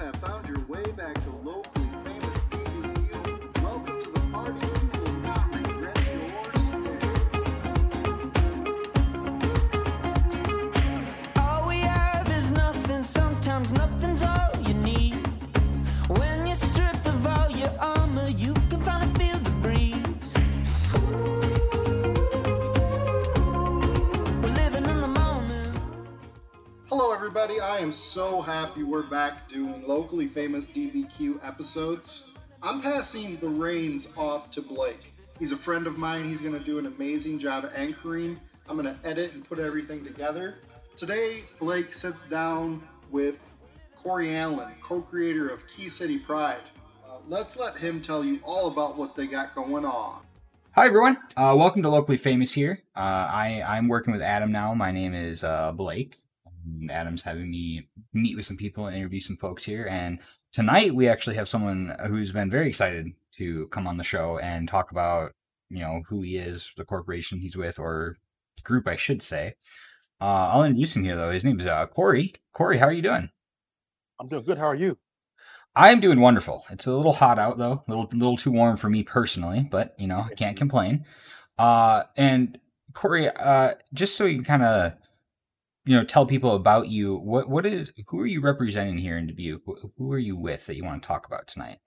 have found your way back to locally everybody. I am so happy we're back doing locally famous DBQ episodes. I'm passing the reins off to Blake. He's a friend of mine. He's going to do an amazing job anchoring. I'm going to edit and put everything together. Today, Blake sits down with Corey Allen, co creator of Key City Pride. Uh, let's let him tell you all about what they got going on. Hi everyone, uh, welcome to Locally Famous here. Uh, I I'm working with Adam now. My name is uh, Blake. Adam's having me meet with some people and interview some folks here. And tonight we actually have someone who's been very excited to come on the show and talk about you know who he is, the corporation he's with, or group I should say. Uh, I'll introduce him here though. His name is uh, Corey. Corey, how are you doing? I'm doing good. How are you? I am doing wonderful. It's a little hot out though, a little little too warm for me personally, but you know I can't complain. Uh, and Corey, uh, just so you can kind of you know tell people about you, what what is who are you representing here in Dubuque? Who are you with that you want to talk about tonight?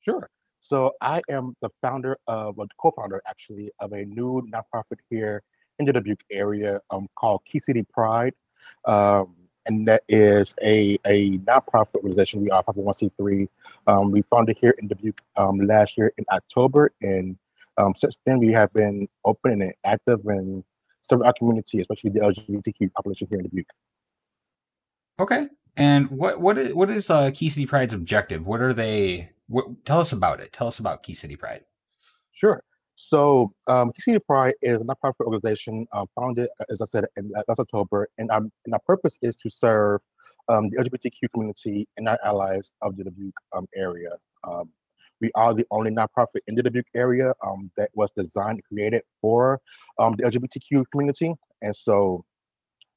Sure. So I am the founder of, a co-founder actually, of a new nonprofit here in the Dubuque area um, called Key City Pride. Um, and that is a, a nonprofit organization. We are 501c3. Um, we founded here in Dubuque um, last year in October. And um, since then, we have been open and active and serving our community, especially the LGBTQ population here in Dubuque. Okay. And what what is what is uh, Key City Pride's objective? What are they? What, tell us about it. Tell us about Key City Pride. Sure. So, um, Key City Pride is a nonprofit organization uh, founded, as I said, in last October, and our, and our purpose is to serve um, the LGBTQ community and our allies of the Dubuque um, area. Um, we are the only nonprofit in the Dubuque area um, that was designed created for um, the LGBTQ community, and so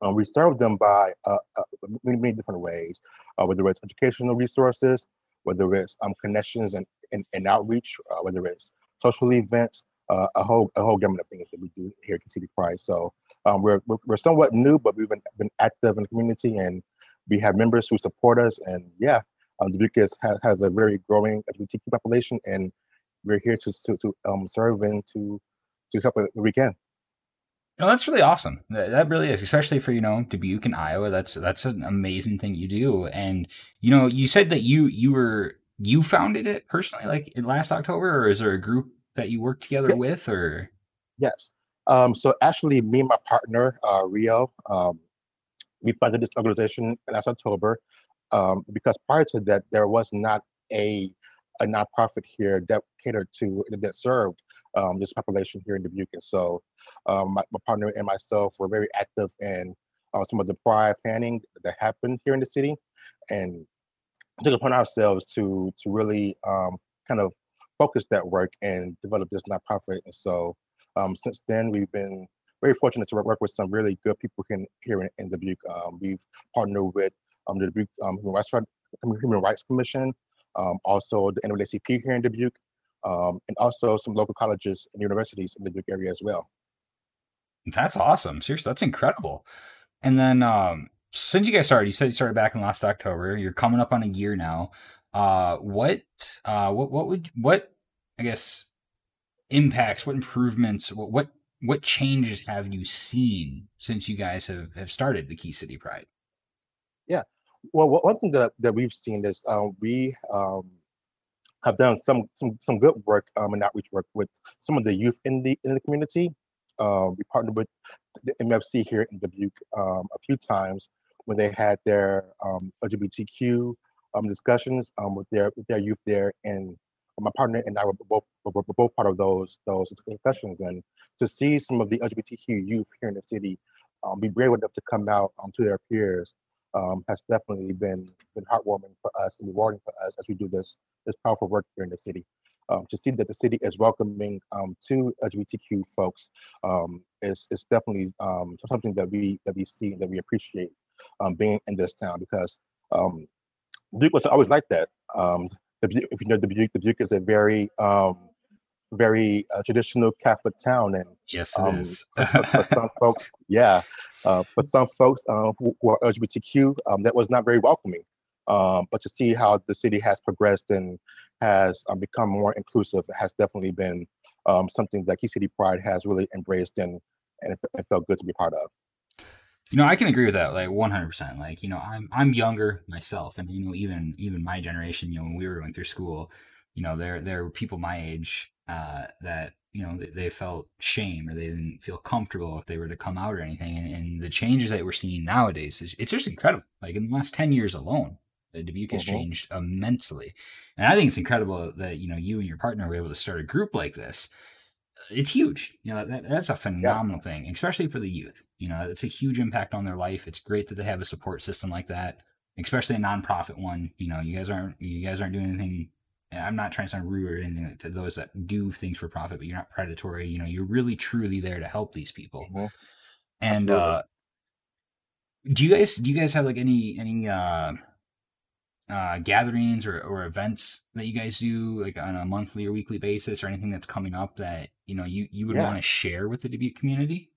um, we serve them by uh, uh, many, many different ways, uh, whether it's educational resources, whether it's um, connections and, and, and outreach, uh, whether it's social events, uh, a whole a whole gamut of things that we do here at City Pride. So um, we're, we're we're somewhat new, but we've been been active in the community, and we have members who support us. And yeah, um, Dubuque has, has a very growing LGBTQ population, and we're here to to, to um, serve and to to help where we can. No, that's really awesome. That, that really is, especially for you know Dubuque and Iowa. That's that's an amazing thing you do. And you know, you said that you you were you founded it personally, like in last October, or is there a group that you work together with, or Yes. Um, so actually, me and my partner uh, Rio, um, we founded this organization last October um, because prior to that, there was not a a nonprofit here that catered to that served um, this population here in Dubuque. And so, um, my, my partner and myself were very active in uh, some of the prior planning that happened here in the city, and took upon ourselves to to really um, kind of focus that work and develop this nonprofit. And so, um, since then, we've been very fortunate to work with some really good people here in, in, in Dubuque. Um, we've partnered with um, the Dubuque um, Human, Rights, Human Rights Commission, um, also the NAACP here in Dubuque, um, and also some local colleges and universities in the Dubuque area as well. that's awesome. Seriously, that's incredible. And then um, since you guys started, you said you started back in last October. You're coming up on a year now. Uh, what uh, what what would what I guess impacts, what improvements, what what what changes have you seen since you guys have have started the Key City Pride? Well, one thing that, that we've seen is um, we um, have done some some some good work um, and outreach work with some of the youth in the in the community. Uh, we partnered with the MFC here in Dubuque um, a few times when they had their um, LGBTQ um, discussions um, with their with their youth there, and my partner and I were both were, both part of those those discussions. And to see some of the LGBTQ youth here in the city um, be brave enough to come out to their peers um, has definitely been been heartwarming for us and rewarding for us as we do this this powerful work here in the city. Um, to see that the city is welcoming um, to LGBTQ folks um, is is definitely um, something that we that we see and that we appreciate um, being in this town because Dubuque was always like that. The, if you know the Duke is a very, um, very uh, traditional Catholic town, and Yes, it um, is. for, for- some folks, yeah, uh, for some folks uh, who, who are LGBTQ, um, that was not very welcoming. Um, but to see how the city has progressed and has um, become more inclusive has definitely been um, something that Key City Pride has really embraced and and it, it felt good to be part of. You know, I can agree with that, like one hundred percent. Like, you know, I'm I'm younger myself, and you know, even even my generation, you know, when we were going through school, you know, there there were people my age uh, that you know they, they felt shame or they didn't feel comfortable if they were to come out or anything. And, and the changes that we're seeing nowadays is it's just incredible. Like in the last ten years alone, the Dubuque has Mhm. changed immensely, and I think it's incredible that you know you and your partner were able to start a group like this it's huge. You know, that, that's a phenomenal thing, especially for the youth. You know, it's a huge impact on their life. It's great that they have a support system like that, especially a nonprofit one. You know, you guys aren't you guys aren't doing anything. I'm not trying to sound rude or anything to those that do things for profit, but you're not predatory. You know, you're really truly there to help these people. Mhm. And Absolutely. uh do you guys do you guys have like any any uh uh gatherings or, or events that you guys do like on a monthly or weekly basis or anything that's coming up that you know you you would Yeah. want to share with the Dubuque community?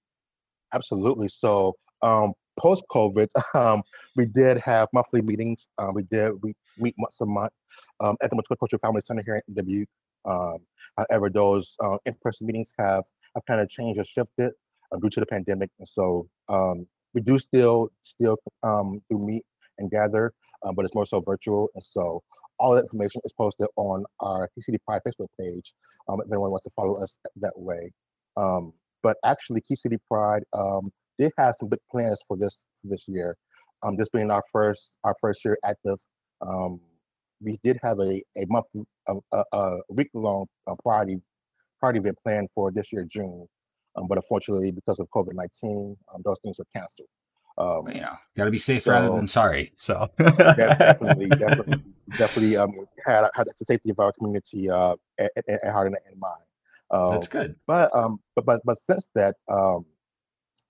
Absolutely. So um, post COVID, um, we did have monthly meetings. Uh, we did we meet once a month um, at the Multicultural Family Center here in Dubuque. Um, however, those uh, in-person meetings have have kind of changed or shifted uh, due to the pandemic, and so um, we do still still um, do meet and gather, um, but it's more so virtual. And so all that information is posted on our KCD Pride Facebook page. Um, if anyone wants to follow us that way. Um, but actually, Key City Pride did have some big plans for this for this year. Um, this being our first our first year active, um, we did have a a month a, a, a week long uh, party party event planned for this year June, um, but unfortunately because of COVID nineteen, um, those things were canceled. Um, you know, got to be safe rather than sorry. So de- definitely, definitely, definitely um, had had the safety of our community uh, at, at, at heart and in mind. Um, that's good. but um but but, but since that um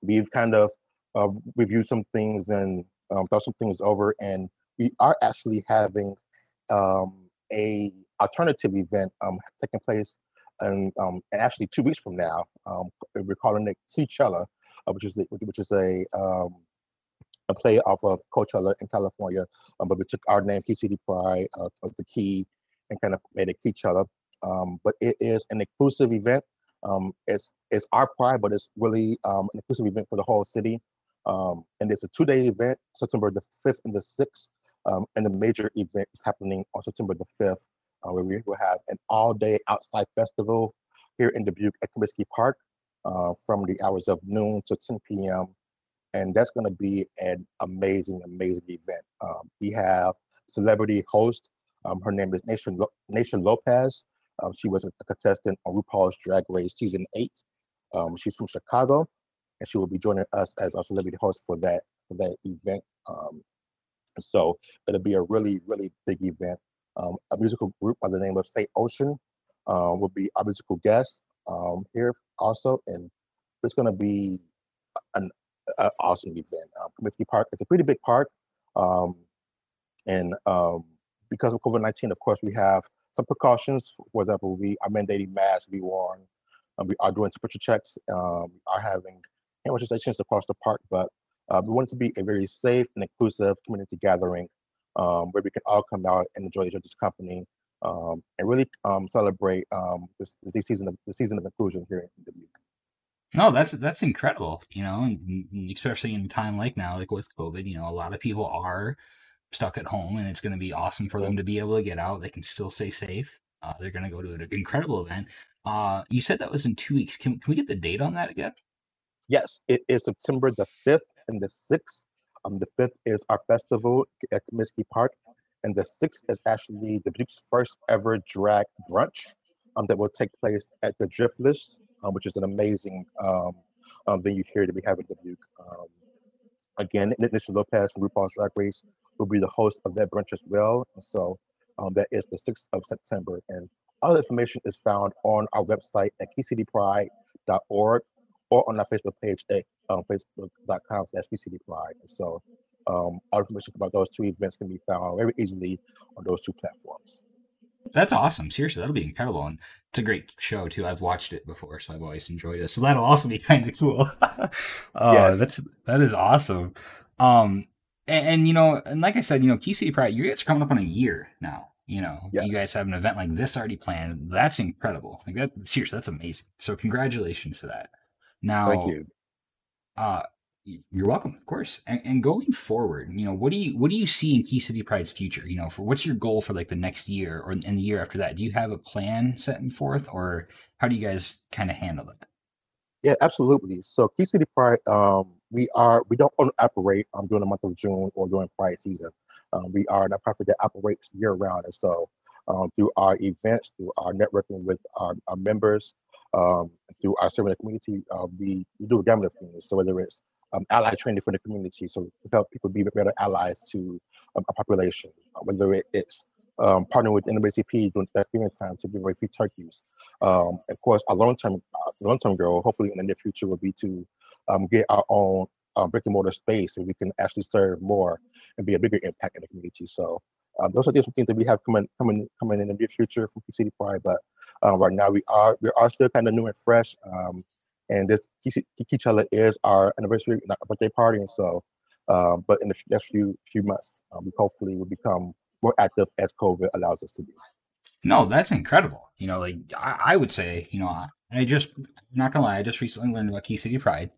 we've kind of uh, reviewed some things and um, thought some things over and we are actually having um a alternative event um taking place and um actually two weeks from now um we're calling it Keychella, uh, which is the, which is a um a play off of Coachella in California, um, but we took our name, Key Pride, uh, of the Key, and kind of made it Keychella. Um, but it is an inclusive event. Um, it's it's our pride, but it's really um, an inclusive event for the whole city. Um, and it's a two-day event, September the fifth and the sixth. Um, and the major event is happening on September the fifth, uh, where we will have an all-day outside festival here in Dubuque at Comiskey Park uh, from the hours of noon to 10 p.m. And that's going to be an amazing, amazing event. Um, we have celebrity host. Um, her name is Naysha Lo- Naysha Lopez. Um, she was a contestant on RuPaul's Drag Race season eight. Um, she's from Chicago, and she will be joining us as our celebrity host for that for that event. So it'll be a really, really big event. Um, a musical group by the name of State Ocean uh, will be our musical guest um, here also, and it's going to be an, an awesome event. Um, Comiskey Park is a pretty big park, um, and um, because of COVID nineteen, of course, we have some precautions. For example, we are mandating masks be worn. We are doing temperature checks. Um, we are having hand stations across the park, but uh, we want it to be a very safe and inclusive community gathering um, where we can all come out and enjoy each other's company um, and really um, celebrate um, this, this season of the season of inclusion here in Dubuque. No, that's that's incredible. You know, and, and especially in a time like now, like with COVID, you know, a lot of people are stuck at home, and it's going to be awesome for them to be able to get out. They can still stay safe. Uh, they're going to go to an incredible event. Uh, you said that was in two weeks. Can can we get the date on that again? Yes, it is September the 5th and the 6th. Um, the 5th is our festival at Comiskey Park, and the 6th is actually Dubuque's first ever drag brunch um, that will take place at the Driftless, um, which is an amazing um, um, venue here that we have in Dubuque. Um, again, Naysha Lopez from RuPaul's Drag Race will be the host of that brunch as well. So um, that is the 6th of September. And all the information is found on our website at kcdpride.org or on our Facebook page at um, facebook.com slash kcdpride. And so um, all information about those two events can be found very easily on those two platforms. That's awesome. Seriously, that'll be incredible. And it's a great show too. I've watched it before, so I've always enjoyed it. So that'll also be kind of cool. uh, Yes. that's that is awesome. Um, and, and, you know, and like I said, you know, Key City Pride, you guys are coming up on a year now. You know, Yes. you guys have an event like this already planned. That's incredible. Like that, seriously, that's amazing. So congratulations to that. Now, Thank you. Uh, you're welcome of course and, and going forward you know what do you what do you see in key city pride's future you know for what's your goal for like the next year or in the year after that do you have a plan setting forth or how do you guys kind of handle it Yeah, absolutely. So Key City Pride, um, we are we don't only operate um, during the month of June or during Pride season. Um, we are a nonprofit that operates year round, and so um, through our events, through our networking with our, our members, um, through our serving the community, uh, we, we do a gamut of things. So whether it's um, ally training for the community, so to help people be better allies to um, our population, uh, whether it, it's um, partnering with NAACP during Thanksgiving time to give away free turkeys. Um, of course, our long-term uh, long-term goal, hopefully in the near future, will be to um, get our own um, brick and mortar space so we can actually serve more and be a bigger impact in the community. So um, those are just some things that we have coming coming coming in the near future from PCD Pride. But um, right now we are we are still kind of new and fresh. Um, and this Key Ci- is our anniversary, birthday party, and so. Um, but in the next few few months, um, we hopefully will become more active as COVID allows us to be. no that's incredible you know like i, I would say you know I, I just I'm not gonna lie i just recently learned about key city pride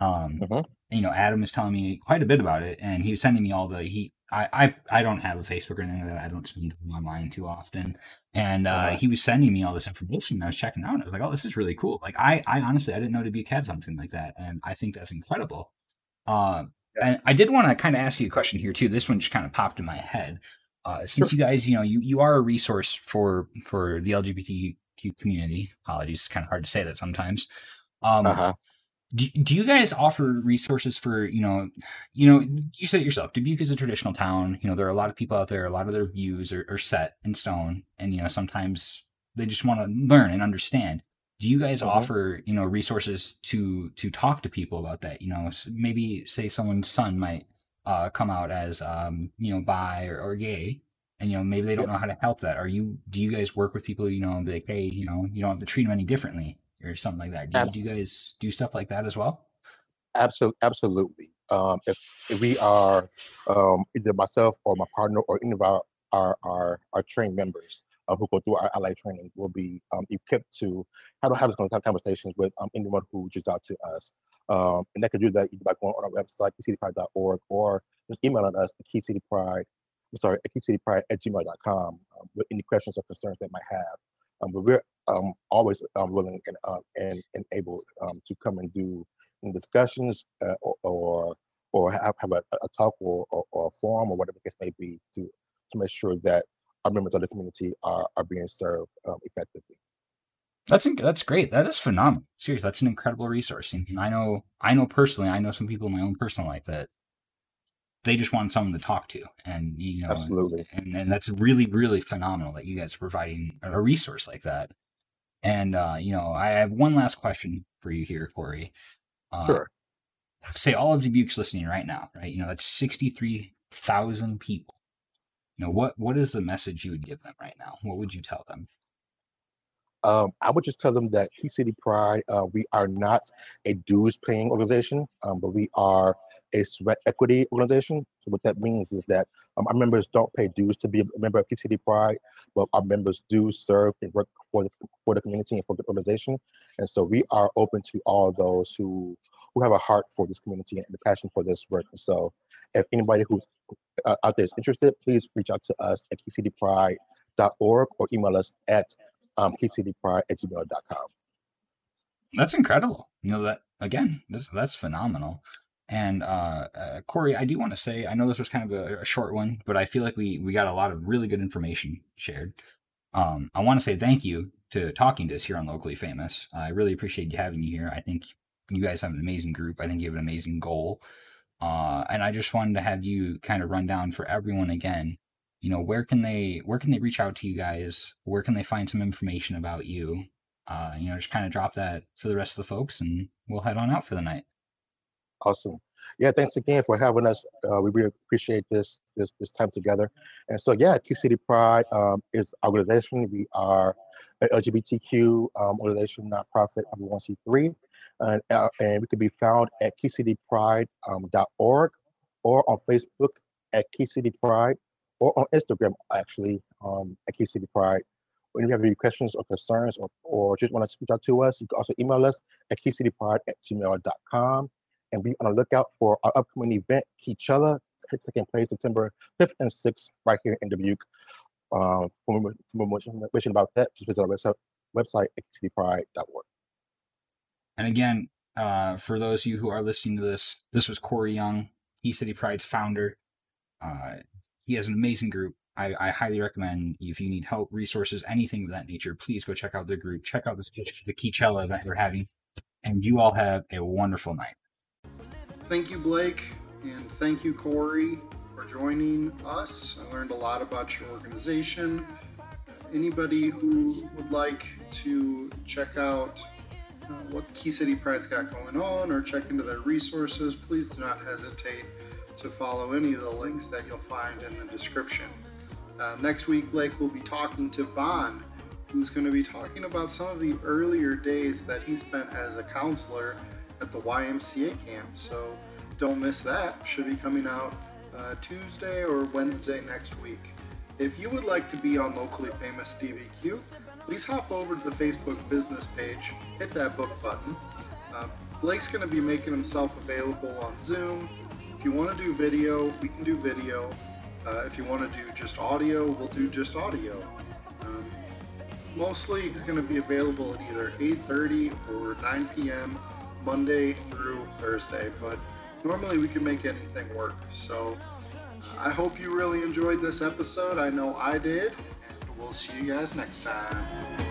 um Mhm. you know adam was telling me quite a bit about it and he was sending me all the he I, I I don't have a Facebook or anything like that. I don't spend time online too often. And uh, he was sending me all this information. And I was checking out. And I was like, oh, this is really cool. Like I, I honestly I didn't know to be a cat something like that. And I think that's incredible. Uh, and I did want to kind of ask you a question here too. This one just kind of popped in my head. Uh, since you guys, you know, you, you are a resource for for the LGBTQ community. Apologies, it's kind of hard to say that sometimes. Um, Uh-huh. Do, do you guys offer resources for you know you know you said it yourself dubuque is a traditional town you know there are a lot of people out there a lot of their views are, are set in stone and you know sometimes they just want to learn and understand do you guys Mhm. offer you know resources to to talk to people about that you know maybe say someone's son might uh come out as um you know bi or, or gay and you know maybe they don't Yep. know how to help that are you do you guys work with people you know and be like hey you know you don't have to treat them any differently or something like that do, you, do you guys do stuff like that as well Absolutely, absolutely. Um, if, if we are um, either myself or my partner or any of our our our, our trained members uh, who go through our ally training will be um, equipped to how to have those kind of conversations with um, anyone who reaches out to us. Um, and they can do that either by going on our website, keycitypride.org, or just emailing us at keycitypride, I'm sorry, at keycitypride at gmail.com um, with any questions or concerns they might have. Um, but we're um, always um, willing and, uh, and, and able um, to come and do discussions uh, or, or or have, have a, a talk or, or, or a forum or whatever the case may be to to make sure that our members of the community are, are being served um, effectively. That's inc- that's great. That is phenomenal. Seriously, that's an incredible resource. And I know, I know personally, I know some people in my own personal life that they just want someone to talk to, and you know, Absolutely. and and that's really really phenomenal that you guys are providing a resource like that. And uh, you know, I have one last question for you here, Corey. Uh, Sure. Say all of Dubuque's listening right now, right? You know, that's sixty three thousand people. You know, what what is the message you would give them right now? What would you tell them? Um, I would just tell them that Key City Pride, uh, we are not a dues paying organization, um, but we are a sweat equity organization. So what that means is that um, our members don't pay dues to be a member of City Pride, but our members do serve and work for the, for the community and for the organization. And so we are open to all those who who have a heart for this community and a passion for this work. And so if anybody who's uh, out there is interested, please reach out to us at keycitypride.org or email us at um, gmail.com. That's incredible. You know that again. This that's phenomenal. And uh, uh, Corey, I do want to say I know this was kind of a, a short one, but I feel like we we got a lot of really good information shared. Um, I want to say thank you to talking to us here on Locally Famous. I really appreciate you having you here. I think you guys have an amazing group. I think you have an amazing goal. Uh, and I just wanted to have you kind of run down for everyone again. You know, where can they where can they reach out to you guys? Where can they find some information about you? Uh, you know, just kind of drop that for the rest of the folks, and we'll head on out for the night. Awesome. Yeah, thanks again for having us. Uh, we really appreciate this this this time together. And so, yeah, Key City Pride um, is organization. We are an LGBTQ um, organization, nonprofit, 501c3, and, uh, and we can be found at keycitypride.org um, or on Facebook at Key City Pride or on Instagram actually um, at Key City Pride. When you have any questions or concerns or, or just want to reach out to us, you can also email us at keycitypride at gmail.com and be on the lookout for our upcoming event, Keychella, taking place September 5th and 6th right here in Dubuque. Uh, for more information about that, just visit our website, website. And again, uh, for those of you who are listening to this, this was Corey Young, Key City Pride's founder. Uh, he has an amazing group. I, I, highly recommend if you need help, resources, anything of that nature, please go check out their group. Check out this the Keychella that they're having. And you all have a wonderful night. Thank you, Blake, and thank you, Corey, for joining us. I learned a lot about your organization. Anybody who would like to check out uh, what Key City Pride's got going on or check into their resources, please do not hesitate to follow any of the links that you'll find in the description. Uh, next week, Blake will be talking to Vaughn, who's going to be talking about some of the earlier days that he spent as a counselor at the YMCA camp. So don't miss that. Should be coming out uh, Tuesday or Wednesday next week. If you would like to be on Locally Famous DBQ, please hop over to the Facebook business page, hit that book button. Uh, Blake's going to be making himself available on Zoom. If you want to do video, we can do video. Uh, if you want to do just audio, we'll do just audio. Mostly, he's going to be available at either 8:30 or 9 p.m. Monday through Thursday, but normally we can make anything work. So uh, I hope you really enjoyed this episode. I know I did, and we'll see you guys next time.